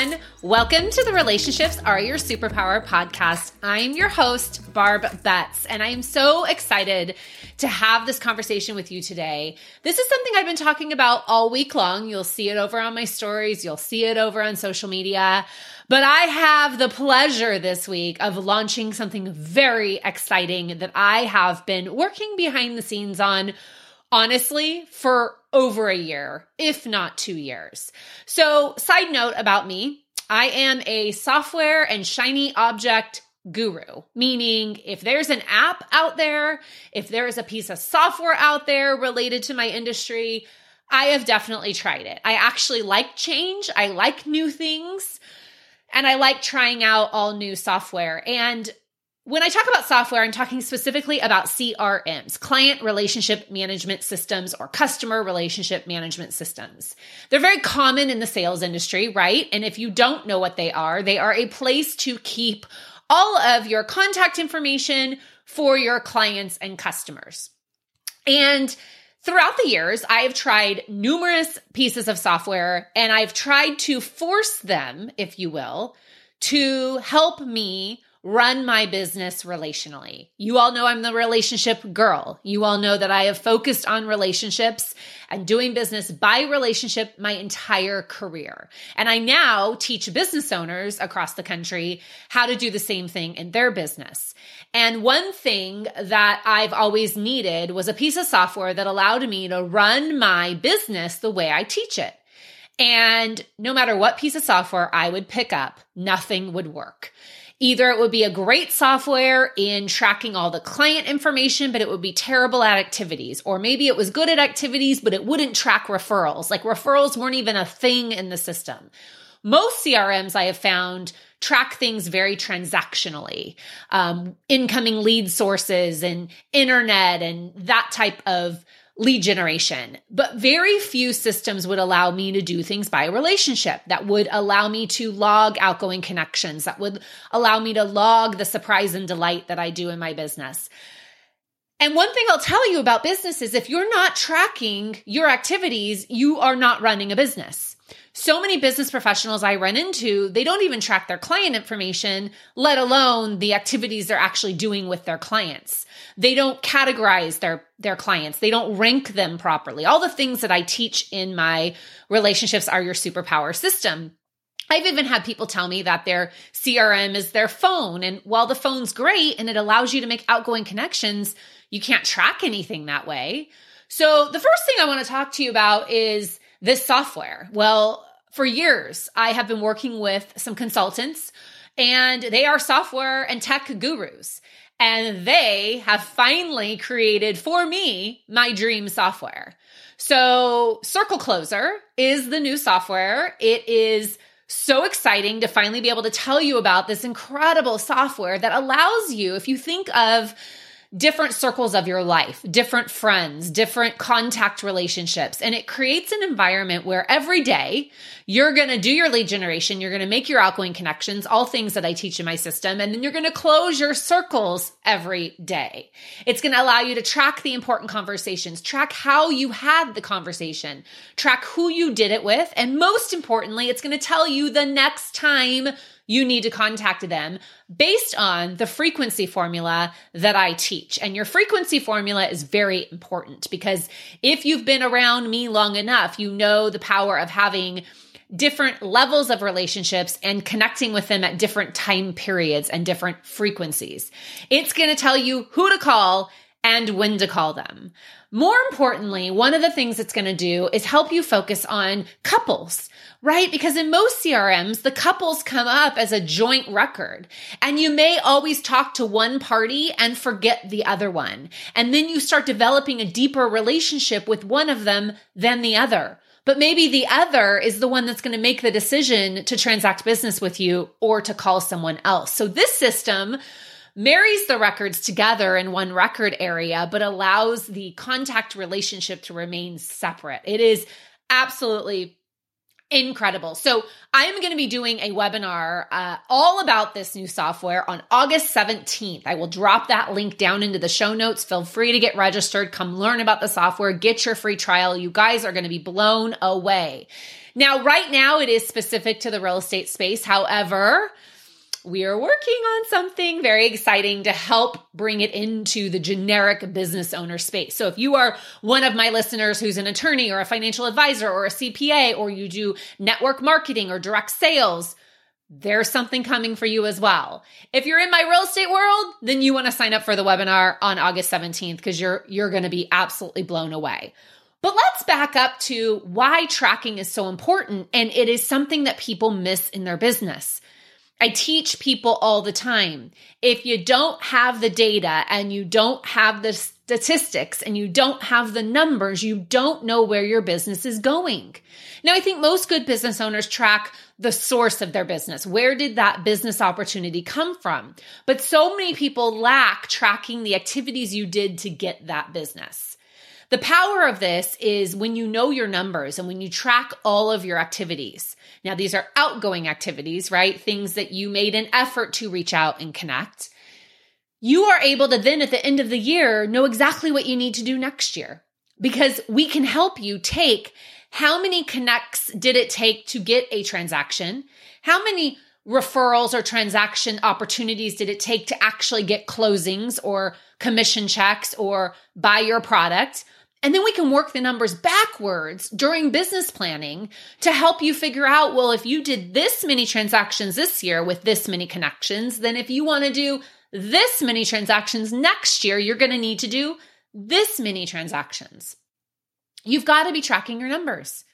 everyone. Welcome to the Relationships Are Your Superpower podcast. I'm your host, Barb Betts, and I am so excited to have this conversation with you today. This is something I've been talking about all week long. You'll see it over on my stories, you'll see it over on social media. But I have the pleasure this week of launching something very exciting that I have been working behind the scenes on honestly for over a year, if not two years. So, side note about me I am a software and shiny object guru, meaning if there's an app out there, if there is a piece of software out there related to my industry, I have definitely tried it. I actually like change, I like new things, and I like trying out all new software. And when I talk about software, I'm talking specifically about CRMs, client relationship management systems or customer relationship management systems. They're very common in the sales industry, right? And if you don't know what they are, they are a place to keep all of your contact information for your clients and customers. And throughout the years, I have tried numerous pieces of software and I've tried to force them, if you will, to help me run my business relationally. You all know I'm the relationship girl. You all know that I have focused on relationships and doing business by relationship my entire career. And I now teach business owners across the country how to do the same thing in their business. And one thing that I've always needed was a piece of software that allowed me to run my business the way I teach it. And no matter what piece of software I would pick up, nothing would work. Either it would be a great software in tracking all the client information, but it would be terrible at activities. Or maybe it was good at activities, but it wouldn't track referrals. Like referrals weren't even a thing in the system. Most CRMs I have found track things very transactionally, um, incoming lead sources and internet and that type of lead generation. But very few systems would allow me to do things by relationship that would allow me to log outgoing connections, that would allow me to log the surprise and delight that I do in my business. And one thing I'll tell you about business is if you're not tracking your activities, you are not running a business. So many business professionals I run into, they don't even track their client information, let alone the activities they're actually doing with their clients. They don't categorize their, their clients. They don't rank them properly. All the things that I teach in my relationships are your superpower system. I've even had people tell me that their CRM is their phone. And while the phone's great and it allows you to make outgoing connections, you can't track anything that way. So the first thing I want to talk to you about is this software? Well, for years, I have been working with some consultants, and they are software and tech gurus. And they have finally created for me my dream software. So, Circle Closer is the new software. It is so exciting to finally be able to tell you about this incredible software that allows you, if you think of different circles of your life, different friends, different contact relationships. And it creates an environment where every day you're going to do your lead generation, you're going to make your outgoing connections, all things that I teach in my system, and then you're going to close your circles every day. It's going to allow you to track the important conversations, track how you had the conversation, track who you did it with, and most importantly, it's going to tell you the next time you need to contact them based on the frequency formula that I teach. And your frequency formula is very important because if you've been around me long enough, you know the power of having different levels of relationships and connecting with them at different time periods and different frequencies. It's going to tell you who to call and when to call them. More importantly, one of the things it's going to do is help you focus on couples, right? Because in most CRMs, the couples come up as a joint record and you may always talk to one party and forget the other one. And then you start developing a deeper relationship with one of them than the other. But maybe the other is the one that's going to make the decision to transact business with you or to call someone else. So this system marries the records together in one record area, but allows the contact relationship to remain separate. It is absolutely incredible. So I'm going to be doing a webinar uh, all about this new software on August 17th. I will drop that link down into the show notes. Feel free to get registered. Come learn about the software. Get your free trial. You guys are going to be blown away. Now, right now, it is specific to the real estate space. However, we are working on something very exciting to help bring it into the generic business owner space. So if you are one of my listeners who's an attorney or a financial advisor or a CPA, or you do network marketing or direct sales, there's something coming for you as well. If you're in my real estate world, then you want to sign up for the webinar on August 17th because you're you're going to be absolutely blown away. But let's back up to why tracking is so important and it is something that people miss in their business. I teach people all the time. If you don't have the data and you don't have the statistics and you don't have the numbers, you don't know where your business is going. Now, I think most good business owners track the source of their business. Where did that business opportunity come from? But so many people lack tracking the activities you did to get that business. The power of this is when you know your numbers and when you track all of your activities. Now, these are outgoing activities, right? Things that you made an effort to reach out and connect. You are able to then at the end of the year know exactly what you need to do next year because we can help you take how many connects did it take to get a transaction? How many referrals or transaction opportunities did it take to actually get closings or commission checks or buy your product? And then we can work the numbers backwards during business planning to help you figure out well, if you did this many transactions this year with this many connections, then if you want to do this many transactions next year, you're going to need to do this many transactions. You've got to be tracking your numbers.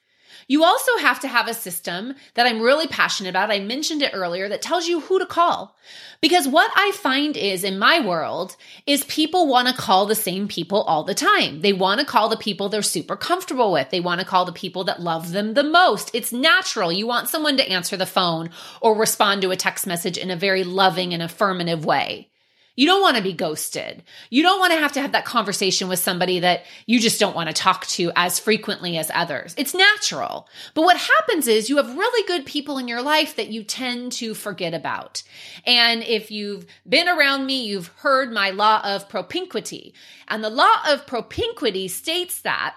You also have to have a system that I'm really passionate about. I mentioned it earlier that tells you who to call. Because what I find is in my world is people want to call the same people all the time. They want to call the people they're super comfortable with. They want to call the people that love them the most. It's natural. You want someone to answer the phone or respond to a text message in a very loving and affirmative way. You don't want to be ghosted. You don't want to have to have that conversation with somebody that you just don't want to talk to as frequently as others. It's natural. But what happens is you have really good people in your life that you tend to forget about. And if you've been around me, you've heard my law of propinquity. And the law of propinquity states that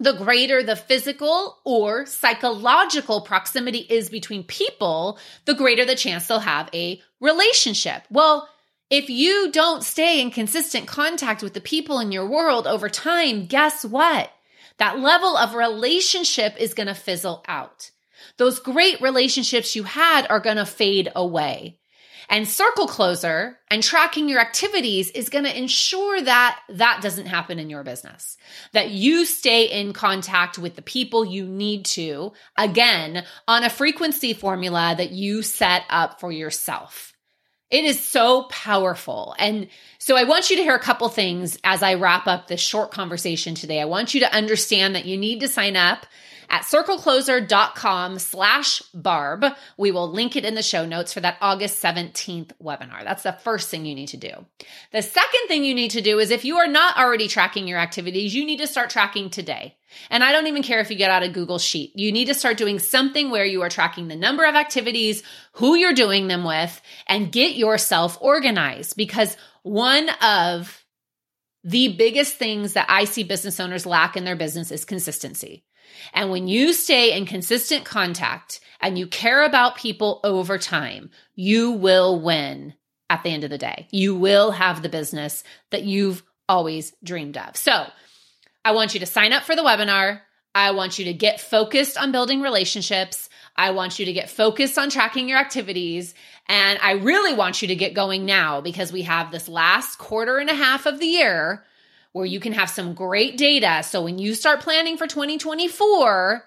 the greater the physical or psychological proximity is between people, the greater the chance they'll have a relationship. Well, if you don't stay in consistent contact with the people in your world over time, guess what? That level of relationship is going to fizzle out. Those great relationships you had are going to fade away. And circle closer and tracking your activities is going to ensure that that doesn't happen in your business. That you stay in contact with the people you need to, again, on a frequency formula that you set up for yourself. It is so powerful. And so I want you to hear a couple things as I wrap up this short conversation today. I want you to understand that you need to sign up at circlecloser.com slash barb. We will link it in the show notes for that August 17th webinar. That's the first thing you need to do. The second thing you need to do is if you are not already tracking your activities, you need to start tracking today. And I don't even care if you get out a Google Sheet. You need to start doing something where you are tracking the number of activities, who you're doing them with, and get yourself organized because one of the biggest things that I see business owners lack in their business is consistency. And when you stay in consistent contact and you care about people over time, you will win at the end of the day. You will have the business that you've always dreamed of. So I want you to sign up for the webinar. I want you to get focused on building relationships. I want you to get focused on tracking your activities. And I really want you to get going now because we have this last quarter and a half of the year where you can have some great data. So when you start planning for 2024,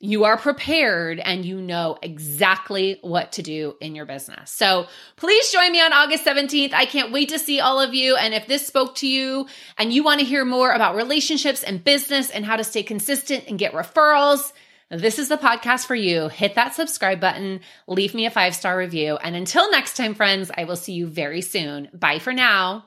you are prepared and you know exactly what to do in your business. So please join me on August 17th. I can't wait to see all of you. And if this spoke to you and you want to hear more about relationships and business and how to stay consistent and get referrals, this is the podcast for you. Hit that subscribe button, leave me a five star review. And until next time, friends, I will see you very soon. Bye for now.